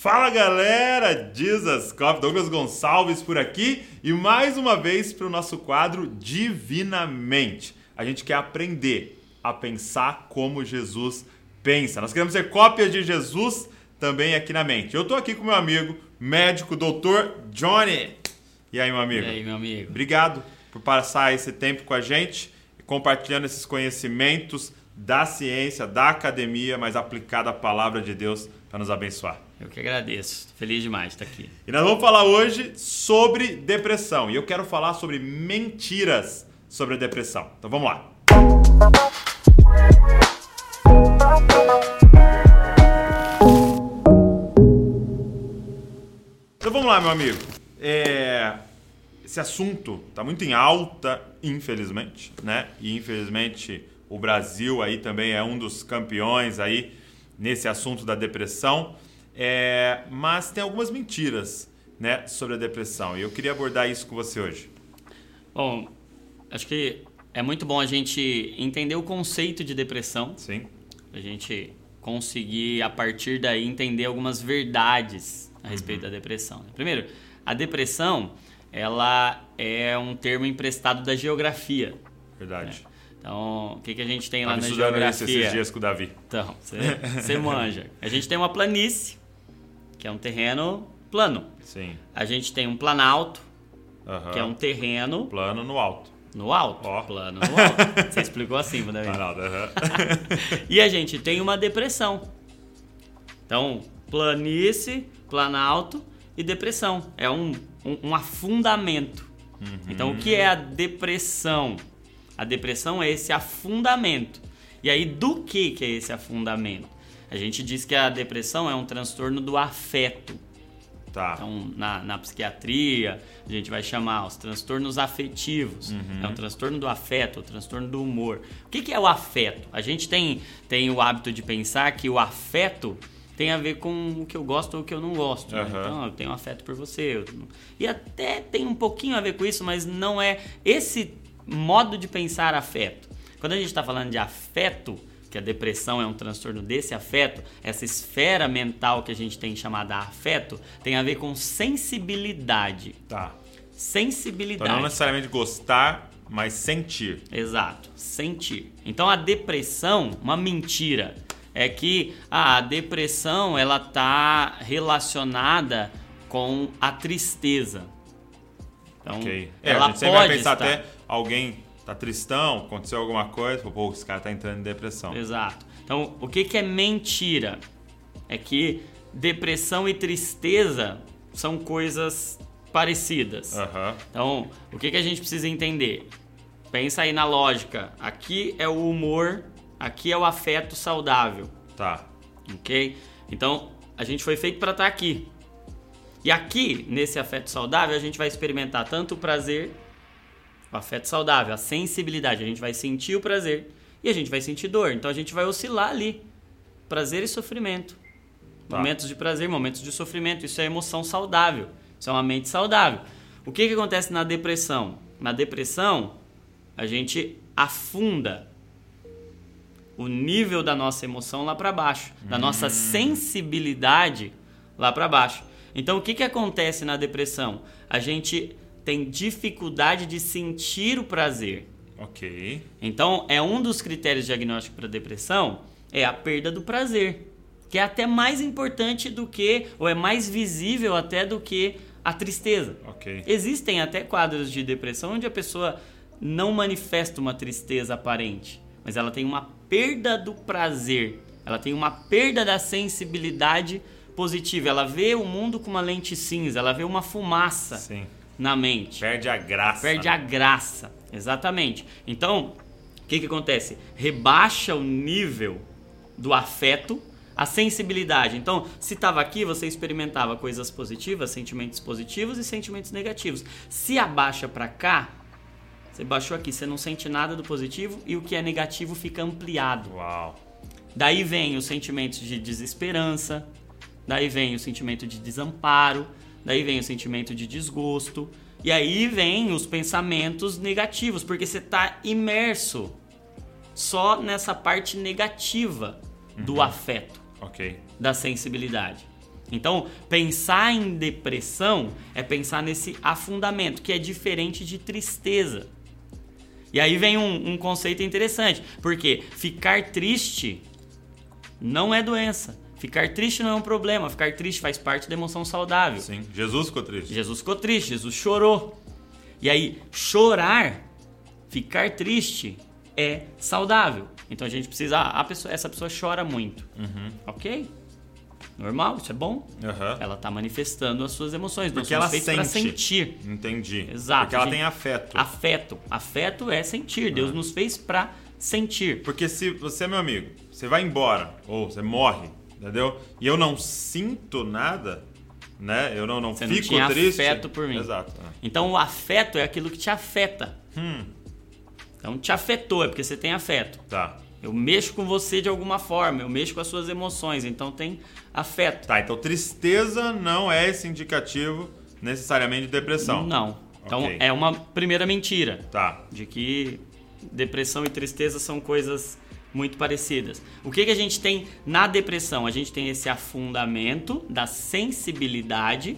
Fala galera, Jesus Cop, Douglas Gonçalves por aqui e mais uma vez para o nosso quadro Divinamente. A gente quer aprender a pensar como Jesus pensa. Nós queremos ser cópias de Jesus também aqui na mente. Eu estou aqui com meu amigo, médico, doutor Johnny. E aí, meu amigo? E aí, meu amigo? Obrigado por passar esse tempo com a gente, compartilhando esses conhecimentos da ciência, da academia, mas aplicado à palavra de Deus para nos abençoar. Eu que agradeço. Feliz demais de estar aqui. E nós vamos falar hoje sobre depressão. E eu quero falar sobre mentiras sobre a depressão. Então vamos lá. Então vamos lá, meu amigo. É... Esse assunto está muito em alta, infelizmente, né? E infelizmente o Brasil aí também é um dos campeões aí nesse assunto da depressão. É, mas tem algumas mentiras né, sobre a depressão e eu queria abordar isso com você hoje. Bom, acho que é muito bom a gente entender o conceito de depressão. Sim. A gente conseguir, a partir daí, entender algumas verdades a respeito uhum. da depressão. Primeiro, a depressão ela é um termo emprestado da geografia. Verdade. Né? Então, o que, que a gente tem lá na geografia? esses dias com o Davi. Então, você manja. A gente tem uma planície, que é um terreno plano. Sim. A gente tem um planalto, uhum. que é um terreno... Plano no alto. No alto. Oh. Plano no alto. Você explicou assim, Davi. Planalto, uhum. e a gente tem uma depressão. Então, planície, planalto e depressão. É um, um, um afundamento. Uhum. Então, o que é a depressão? A depressão é esse afundamento. E aí, do que, que é esse afundamento? A gente diz que a depressão é um transtorno do afeto. Tá. Então, na, na psiquiatria, a gente vai chamar os transtornos afetivos. Uhum. É um transtorno do afeto, o transtorno do humor. O que, que é o afeto? A gente tem, tem o hábito de pensar que o afeto tem a ver com o que eu gosto ou o que eu não gosto. Uhum. Né? Então, eu tenho afeto por você. Eu... E até tem um pouquinho a ver com isso, mas não é esse modo de pensar afeto. Quando a gente está falando de afeto, que a depressão é um transtorno desse afeto, essa esfera mental que a gente tem chamada afeto, tem a ver com sensibilidade. Tá. Sensibilidade. Então não necessariamente gostar, mas sentir. Exato, sentir. Então a depressão, uma mentira, é que ah, a depressão ela tá relacionada com a tristeza. Então, okay. é, ela a gente sempre vai pensar estar... até alguém tá tristão, aconteceu alguma coisa, pô, esse cara tá entrando em depressão. Exato. Então, o que, que é mentira? É que depressão e tristeza são coisas parecidas. Uhum. Então, o que, que a gente precisa entender? Pensa aí na lógica. Aqui é o humor, aqui é o afeto saudável. Tá. Ok? Então, a gente foi feito para estar tá aqui. E aqui, nesse afeto saudável, a gente vai experimentar tanto o prazer o afeto saudável, a sensibilidade. A gente vai sentir o prazer e a gente vai sentir dor. Então a gente vai oscilar ali. Prazer e sofrimento. Tá. Momentos de prazer, momentos de sofrimento. Isso é emoção saudável. Isso é uma mente saudável. O que, que acontece na depressão? Na depressão, a gente afunda o nível da nossa emoção lá para baixo, da hum. nossa sensibilidade lá para baixo. Então, o que, que acontece na depressão? A gente tem dificuldade de sentir o prazer. Ok. Então, é um dos critérios diagnósticos para depressão é a perda do prazer, que é até mais importante do que, ou é mais visível até do que a tristeza. Ok. Existem até quadros de depressão onde a pessoa não manifesta uma tristeza aparente, mas ela tem uma perda do prazer, ela tem uma perda da sensibilidade positiva, ela vê o mundo com uma lente cinza, ela vê uma fumaça. Sim na mente. Perde a graça. Perde a graça, exatamente. Então, o que, que acontece? Rebaixa o nível do afeto, a sensibilidade. Então, se estava aqui, você experimentava coisas positivas, sentimentos positivos e sentimentos negativos. Se abaixa para cá, você baixou aqui, você não sente nada do positivo e o que é negativo fica ampliado. Uau. Daí vem os sentimentos de desesperança, daí vem o sentimento de desamparo, daí vem o sentimento de desgosto, e aí vem os pensamentos negativos, porque você está imerso só nessa parte negativa do uhum. afeto, okay. da sensibilidade. Então, pensar em depressão é pensar nesse afundamento, que é diferente de tristeza. E aí vem um, um conceito interessante, porque ficar triste não é doença. Ficar triste não é um problema. Ficar triste faz parte da emoção saudável. Sim. Jesus ficou triste. Jesus ficou triste, Jesus chorou. E aí, chorar, ficar triste, é saudável. Então a gente precisa. Ah, pessoa, essa pessoa chora muito. Uhum. Ok. Normal, isso é bom. Aham. Ela está manifestando as suas emoções. Porque ela feitos para sente. sentir. Entendi. Exato, Porque ela gente. tem afeto. Afeto. Afeto é sentir. Deus nos fez para sentir. Porque se você é meu amigo, você vai embora, ou você morre, entendeu? E eu não sinto nada, né? Eu não, não Você não fico tinha triste. afeto por mim. Exato. é. Então o afeto é aquilo que te afeta. Hum, Então te afetou, é porque você tem afeto. tá. Eu mexo com você de alguma forma, eu mexo com as suas emoções, então tem afeto. Tá, então tristeza não é esse indicativo necessariamente de depressão. Não. Então Ok. é uma primeira mentira Tá. de que depressão e tristeza são coisas muito parecidas. O que, que a gente tem na depressão? A gente tem esse afundamento da sensibilidade.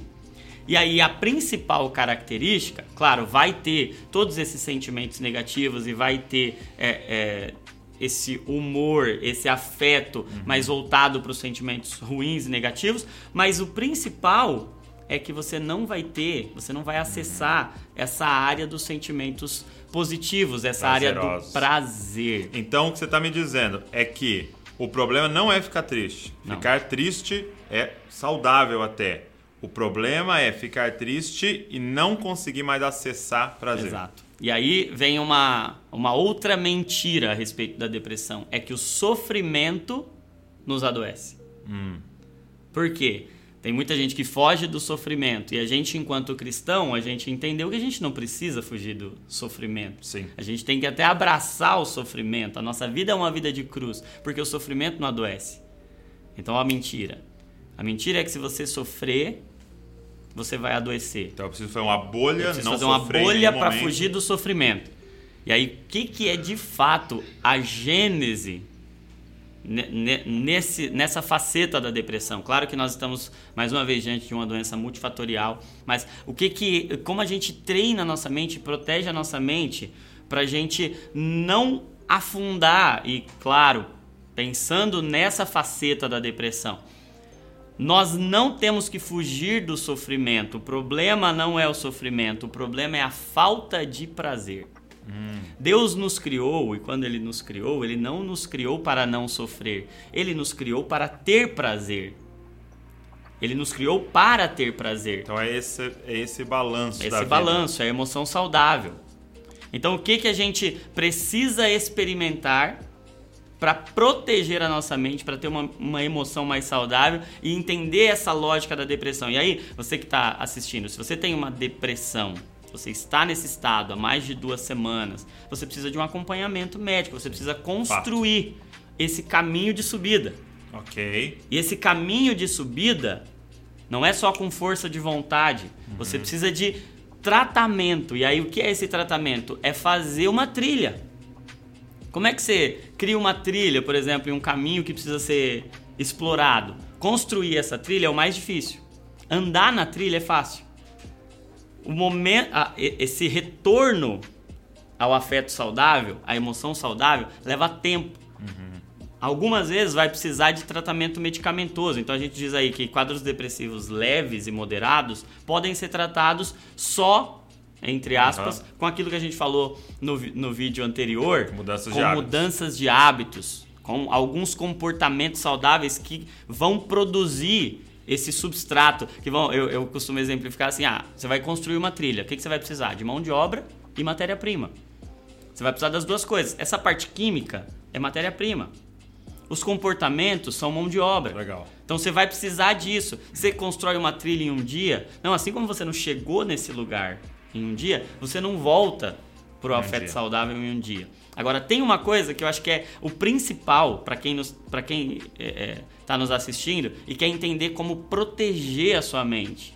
E aí a principal característica, claro, vai ter todos esses sentimentos negativos e vai ter é, é, esse humor, esse afeto mais voltado para os sentimentos ruins e negativos, mas o principal é que você não vai ter, você não vai acessar essa área dos sentimentos positivos, essa área do Prazerosos. prazer. Então o que você tá me dizendo é que o problema não é ficar triste. Não. Ficar triste é saudável até. O problema é ficar triste e não conseguir mais acessar prazer. Exato. E aí vem uma, uma outra mentira a respeito da depressão: é que o sofrimento nos adoece. Hum. Por quê? Tem muita gente que foge do sofrimento e a gente, enquanto cristão, a gente entendeu que a gente não precisa fugir do sofrimento. Sim. A gente tem que até abraçar o sofrimento. A nossa vida é uma vida de cruz, porque o sofrimento não adoece. Então, a mentira. A mentira é que se você sofrer, você vai adoecer. Então eu preciso fazer uma bolha, Eu preciso não fazer uma bolha para fugir do sofrimento. E aí, o que, que é de fato a gênese ne- ne- nesse, nessa faceta da depressão? Claro que nós estamos, mais uma vez, diante de uma doença multifatorial, mas o que que, como a gente treina a nossa mente, protege a nossa mente, para a gente não afundar e, claro, pensando nessa faceta da depressão, nós não temos que fugir do sofrimento. O problema não é o sofrimento, o problema é a falta de prazer. Deus nos criou e quando Ele nos criou, Ele não nos criou para não sofrer, Ele nos criou para ter prazer. Ele nos criou para ter prazer. Então é esse, é esse balanço Esse vida. balanço, é a emoção saudável. Então, o que, que a gente precisa experimentar para proteger a nossa mente, para ter uma, uma emoção mais saudável e entender essa lógica da depressão? E aí, você que está assistindo, se você tem uma depressão, você está nesse estado há mais de duas semanas, você precisa de um acompanhamento médico, você precisa construir esse caminho de subida. Ok. E esse caminho de subida não é só com força de vontade. Você precisa de tratamento. E aí, o que é esse tratamento? É fazer uma trilha. Como é que você cria uma trilha, por exemplo, em um caminho que precisa ser explorado? Construir essa trilha é o mais difícil. Andar na trilha é fácil. O momento, esse retorno ao afeto saudável, à emoção saudável, leva tempo. Algumas vezes vai precisar de tratamento medicamentoso. Então a gente diz aí que quadros depressivos leves e moderados podem ser tratados só, entre aspas, Aham. com aquilo que a gente falou no, no vídeo anterior, Mudanças com de mudanças de hábitos, com alguns comportamentos saudáveis que vão produzir esse substrato. Que vão, eu, eu costumo exemplificar assim: ah, você vai construir uma trilha. O que, que você vai precisar? De mão de obra e matéria-prima. Você vai precisar das duas coisas. Essa parte química é matéria-prima. Os comportamentos são mão de obra. Legal. Então você vai precisar disso. Você constrói uma trilha em um dia. Não, assim como você não chegou nesse lugar em um dia, você não volta pro Em um afeto dia. saudável em um dia. Agora tem uma coisa que eu acho que é o principal para quem para quem está nos assistindo e quer entender como proteger a sua mente.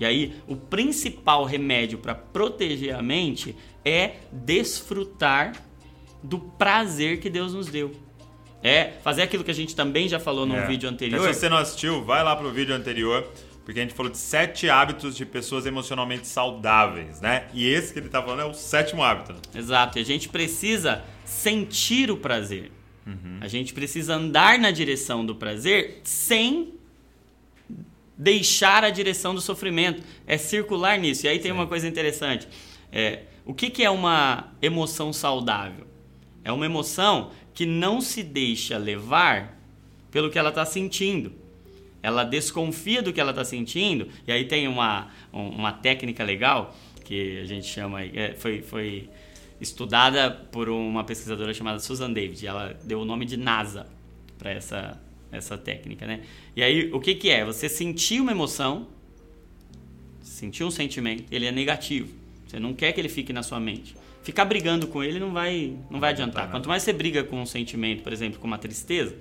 E aí o principal remédio para proteger a mente é desfrutar do prazer que Deus nos deu. É fazer aquilo que a gente também já falou no É. vídeo anterior. Então, se você não assistiu, vai lá pro vídeo anterior, porque a gente falou de sete hábitos de pessoas emocionalmente saudáveis, né? E esse que ele tá falando é o sétimo hábito. Exato. E a gente precisa sentir o prazer. Uhum. A gente precisa andar na direção do prazer sem deixar a direção do sofrimento. É circular nisso. E aí tem uma coisa interessante. É, o que, que é uma emoção saudável? É uma emoção que não se deixa levar pelo que ela está sentindo. Ela desconfia do que ela está sentindo. E aí tem uma, um- uma técnica legal que a gente chama. é, foi, foi estudada por uma pesquisadora chamada Susan David. Ela deu o nome de NASA para essa, essa técnica, né? E aí, o que, que é? Você sentir uma emoção, sentir um sentimento, ele é negativo. Você não quer que ele fique na sua mente. Ficar brigando com ele não vai, não vai adiantar. Quanto mais você briga com um sentimento, por exemplo, com uma tristeza,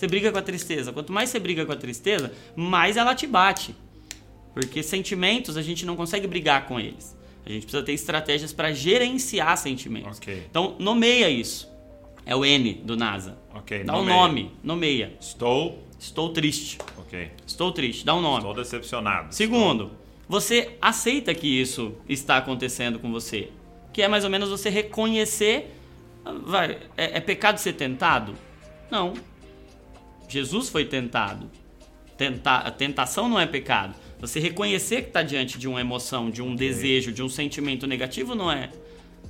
você briga com a tristeza. Quanto mais você briga com a tristeza, mais ela te bate. Porque sentimentos a gente não consegue brigar com eles. A gente precisa ter estratégias para gerenciar sentimentos. Ok. Então, nomeia isso. É o N do NASA. Ok, Dá um nomeia. nome, nomeia. Estou. Estou triste. Ok. Estou triste, dá um nome. Estou decepcionado. Segundo, você aceita que isso está acontecendo com você. Que é mais ou menos você reconhecer. Vai, é, é pecado ser tentado? Não. Jesus foi tentado. Tenta, a tentação não é pecado. Você reconhecer que está diante de uma emoção, de um desejo, de um sentimento negativo não é.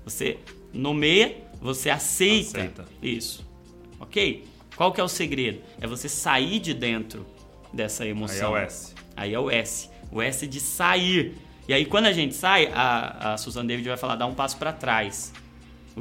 Você nomeia, você aceita, Aceita. isso. Ok? Qual que é o segredo? É você sair de dentro dessa Aí é emoção. o S. Aí é o S. O S de sair. E aí, quando a gente sai, a, a Susan David vai falar: dá um passo para trás.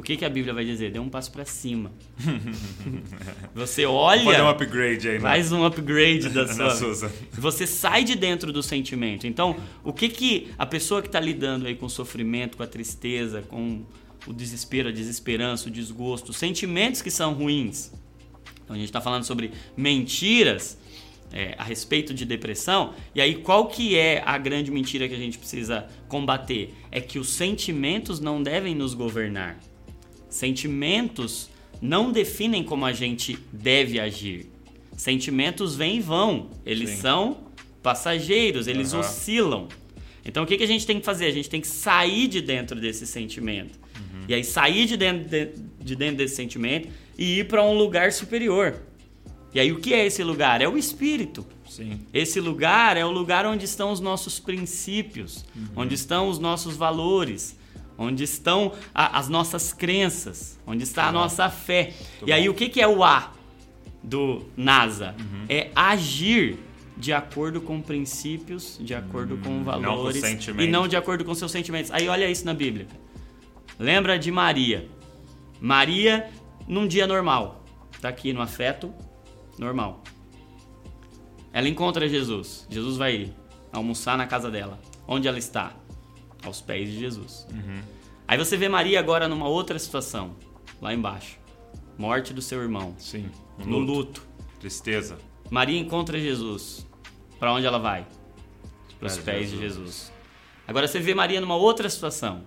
O que, que a Bíblia vai dizer? Dê um passo para cima. Você olha, fazer um upgrade aí, né? faz um upgrade da sua. Susan. Você sai de dentro do sentimento. Então, o que que a pessoa que está lidando aí com o sofrimento, com a tristeza, com o desespero, a desesperança, o desgosto, os sentimentos que são ruins. Então, a gente está falando sobre mentiras é, a respeito de depressão. E aí, qual que é a grande mentira que a gente precisa combater? É que os sentimentos não devem nos governar. Sentimentos não definem como a gente deve agir. Sentimentos vêm e vão. Eles Sim. são passageiros, eles Aham. oscilam. Então o que, que a gente tem que fazer? A gente tem que sair de dentro desse sentimento. E aí sair de dentro, de, de dentro desse sentimento e ir para um lugar superior. E aí o que é esse lugar? É o espírito. Sim. Esse lugar é o lugar onde estão os nossos princípios, onde estão os nossos valores, onde estão a- as nossas crenças, onde está a nossa fé. e aí bom. o que, que é o A do NASA? É agir de acordo com princípios, de acordo com valores sentimentos. e não de acordo com seus sentimentos. Aí olha isso na Bíblia. Lembra de Maria? Maria num dia normal, tá aqui no afeto normal. Ela encontra Jesus. Jesus vai almoçar na casa dela. Onde ela está? Aos pés de Jesus. Aí você vê Maria agora numa outra situação, lá embaixo. Morte do seu irmão. Sim. Um No luto. Tristeza. Maria encontra Jesus. Para onde ela vai? Para os Pés de pés de Jesus. Jesus. Agora você vê Maria numa outra situação.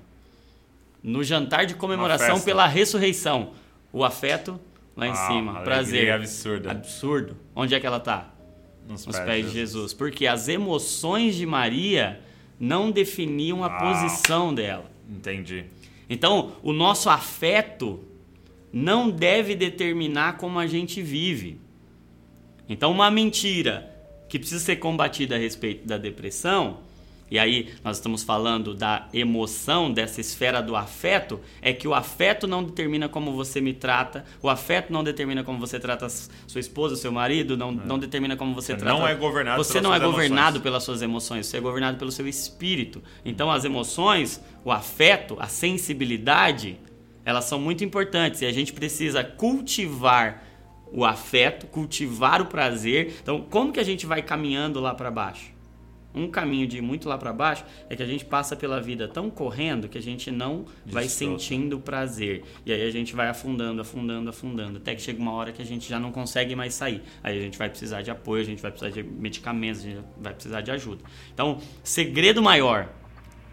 No jantar de comemoração pela ressurreição. O afeto lá em Ah, cima. Prazer. absurda. Absurdo. Onde é que ela está? Nos, Nos pés de Jesus. Porque as emoções de Maria não definiam a Ah. posição dela. Entendi. Então, o nosso afeto não deve determinar como a gente vive. Então, uma mentira que precisa ser combatida a respeito da depressão, e aí nós estamos falando da emoção, dessa esfera do afeto, é que o afeto não determina como você me trata, o afeto não determina como você trata sua esposa, seu marido, não, não determina como você, Você trata. não é governado Você não é governado emoções. pelas suas emoções, você é governado pelo seu espírito. Então as emoções, o afeto, a sensibilidade, elas são muito importantes e a gente precisa cultivar o afeto, cultivar o prazer. Então, como que a gente vai caminhando lá para baixo? Um caminho de ir muito lá para baixo é que a gente passa pela vida tão correndo que a gente não vai sentindo prazer. E aí a gente vai afundando, afundando, afundando, até que chega uma hora que a gente já não consegue mais sair. Aí a gente vai precisar de apoio, a gente vai precisar de medicamentos, a gente vai precisar de ajuda. Então, segredo maior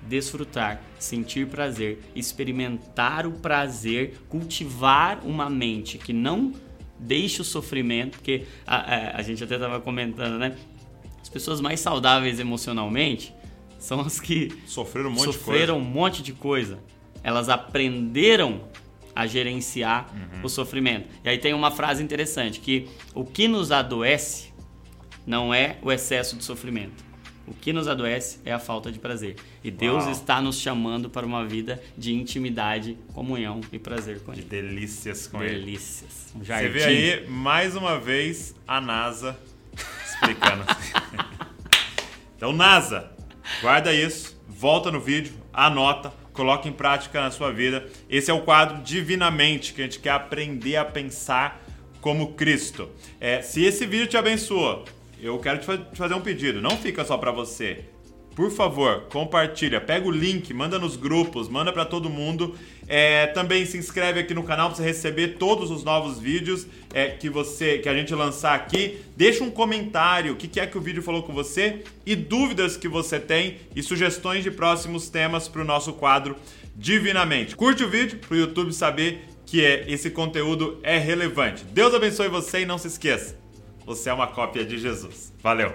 desfrutar, sentir prazer, experimentar o prazer, cultivar uma mente que não deixe o sofrimento, porque a, a, a gente até estava comentando, né? As pessoas mais saudáveis emocionalmente são as que sofreram um monte sofreram de coisa. um monte de coisa. Elas aprenderam a gerenciar uhum. o sofrimento. E aí tem uma frase interessante que o que nos adoece não é o excesso de sofrimento. O que nos adoece é a falta de prazer. E Deus Uau. está nos chamando para uma vida de intimidade, comunhão e prazer com de Ele. Delícias com Delícias. Ele. Delícias. Um Você vê aí, mais uma vez, a NASA explicando. então, NASA, guarda isso, volta no vídeo, anota, coloca em prática na sua vida. Esse é o quadro Divinamente, que a gente quer aprender a pensar como Cristo. É, se esse vídeo te abençoa, eu quero te fazer um pedido. Não fica só para você. Por favor, compartilha, pega o link, manda nos grupos, manda para todo mundo. É, também se inscreve aqui no canal para você receber todos os novos vídeos é, que você que a gente lançar aqui. Deixa um comentário, o que, que é que o vídeo falou com você e dúvidas que você tem e sugestões de próximos temas para o nosso quadro Divinamente. Curte o vídeo para o YouTube saber que é, esse conteúdo é relevante. Deus abençoe você e não se esqueça. Você é uma cópia de Jesus. Valeu!